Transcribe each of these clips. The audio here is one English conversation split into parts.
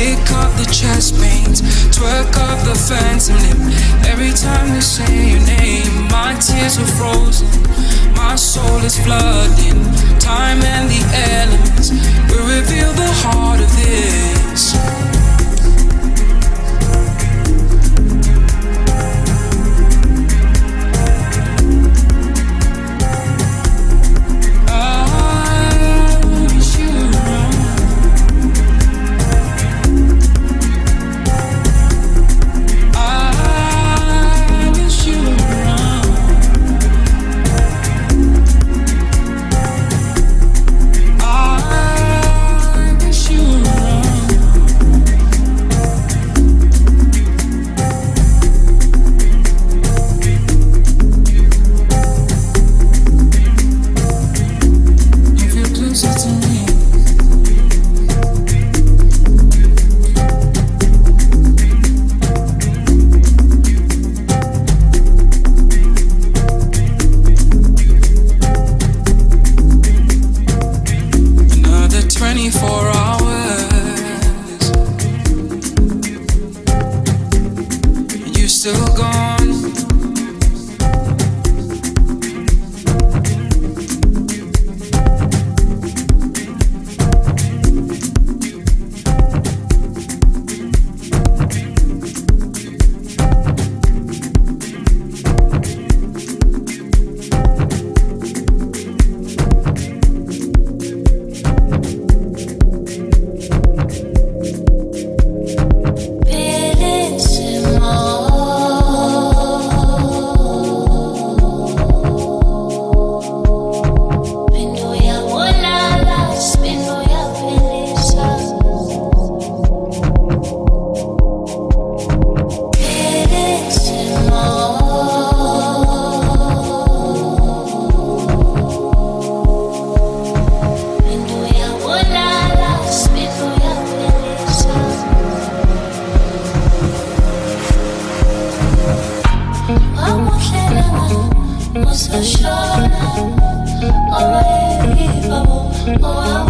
Kick off the chest pains, twerk off the phantom limb. Every time you say your name, my tears are frozen. My soul is flooding, time and the elements will reveal the heart of this. for sure. Alright, oh, oh,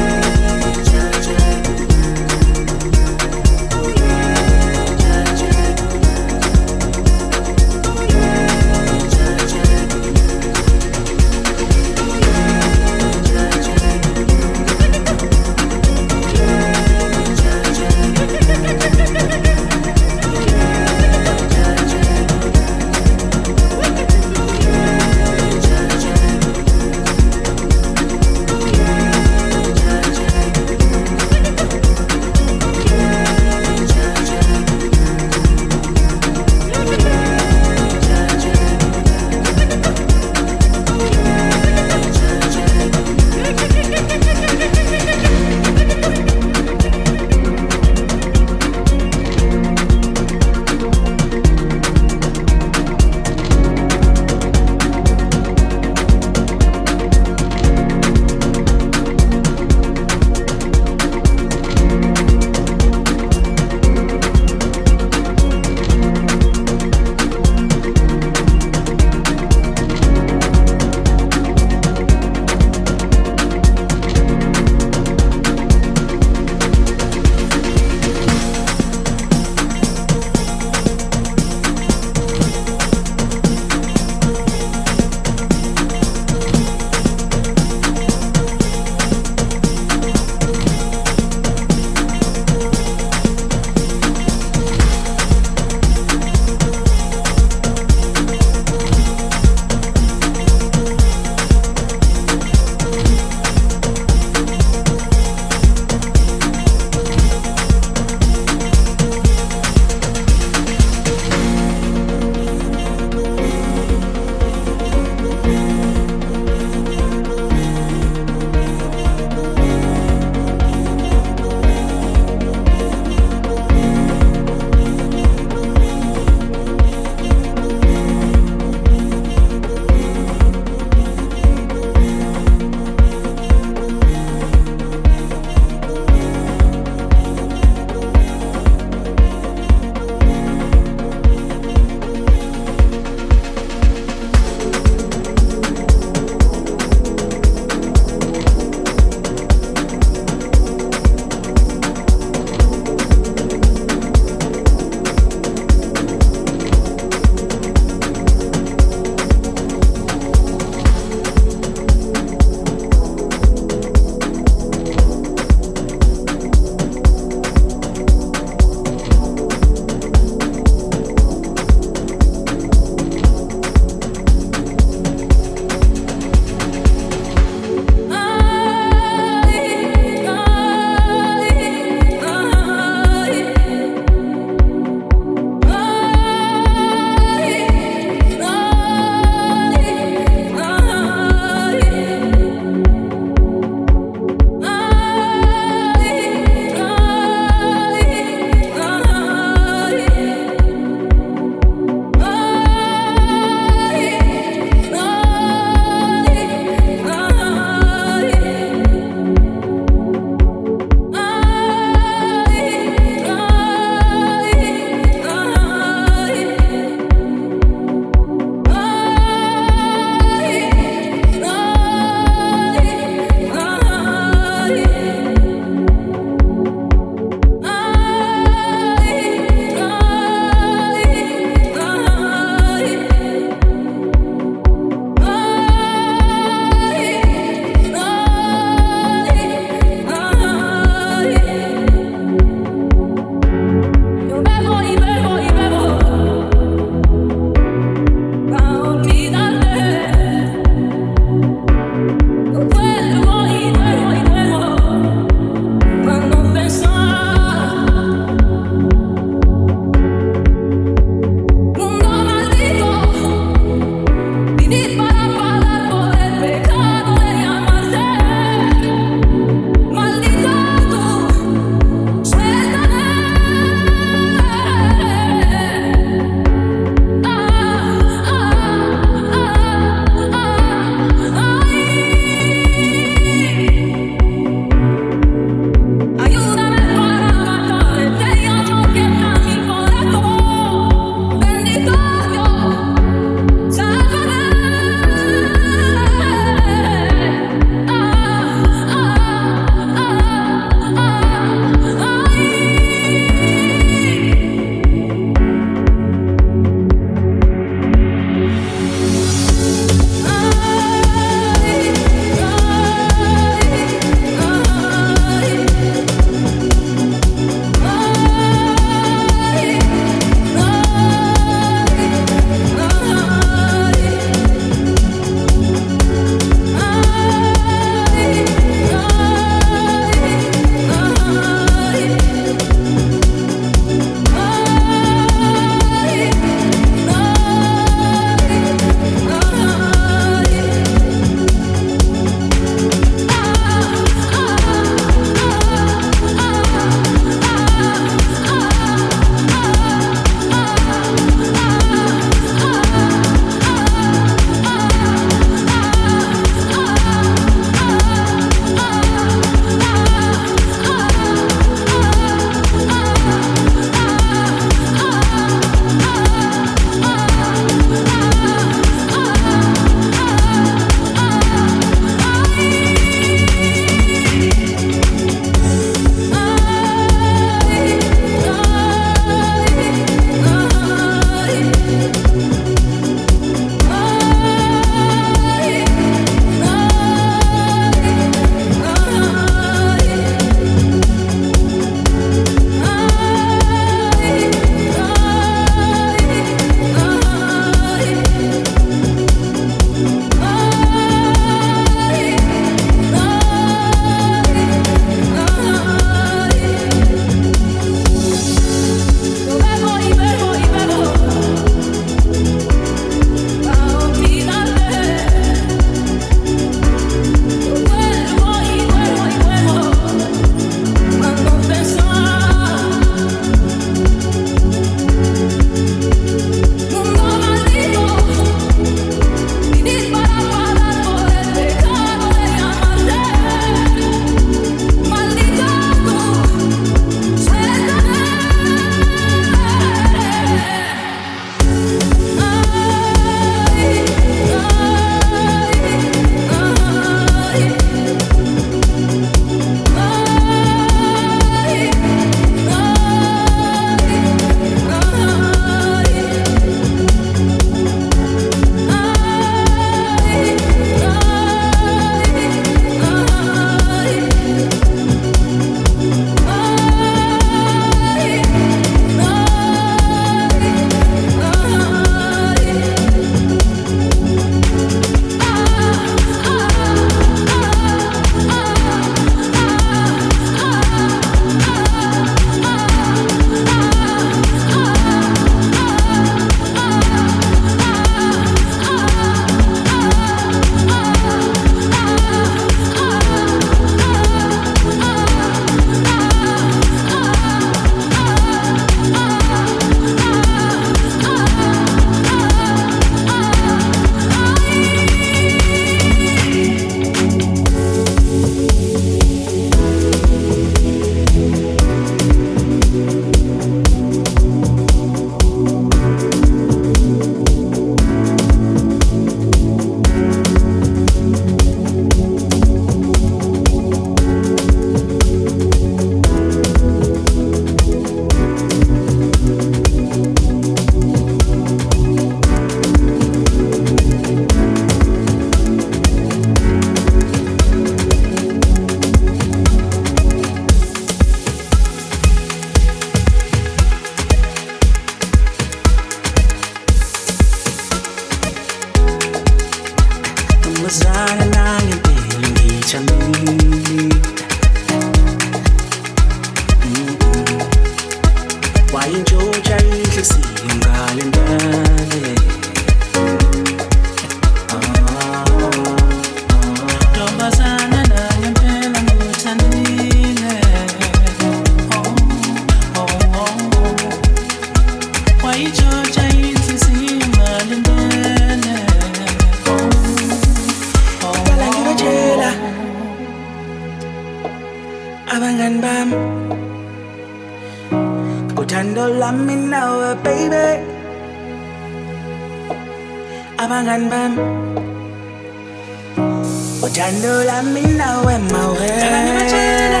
Danganibachela,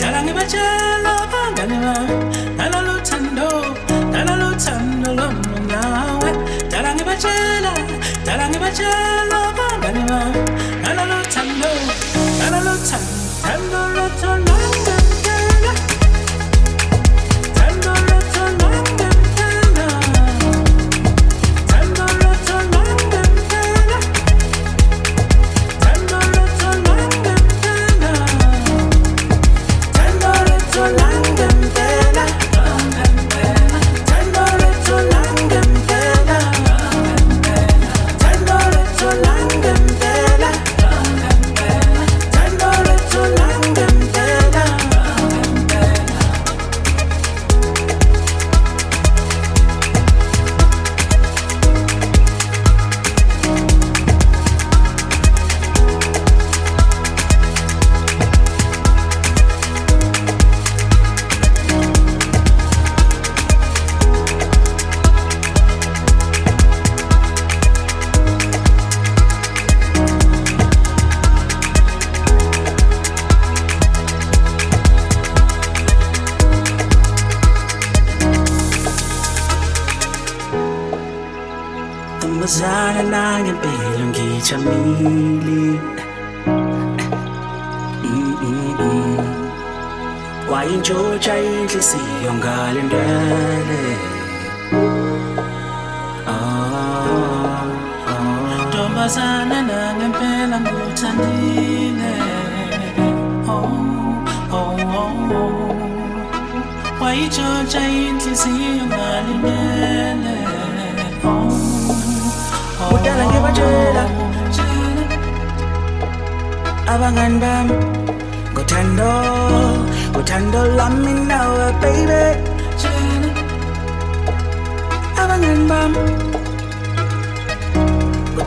Danganibachela, Danganibachela nolomwe ngawe dala ngibatshela dala ngibatshela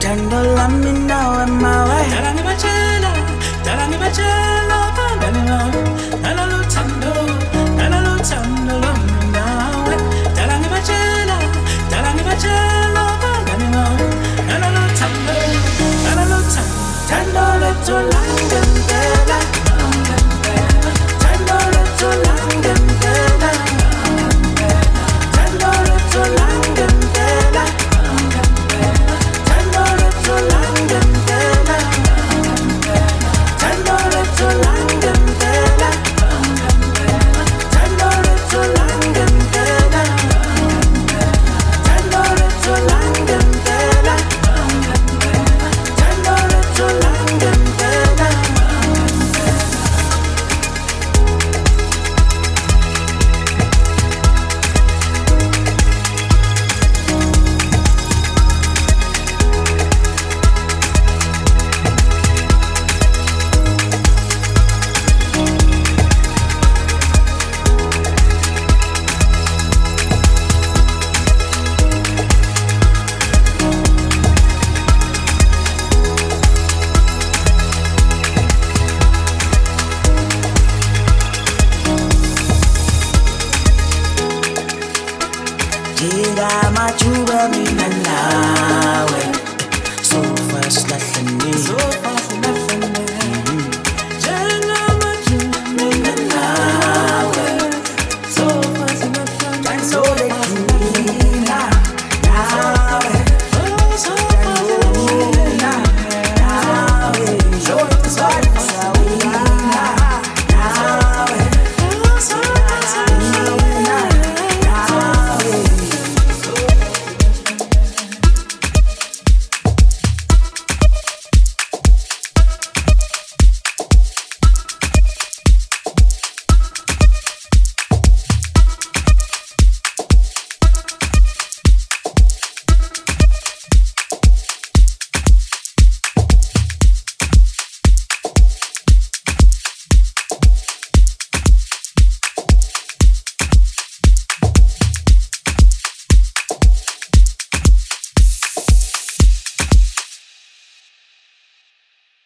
Tendo la mina we mawe. Dala ni bachelo Dala ni bachelo Dala ni bachelo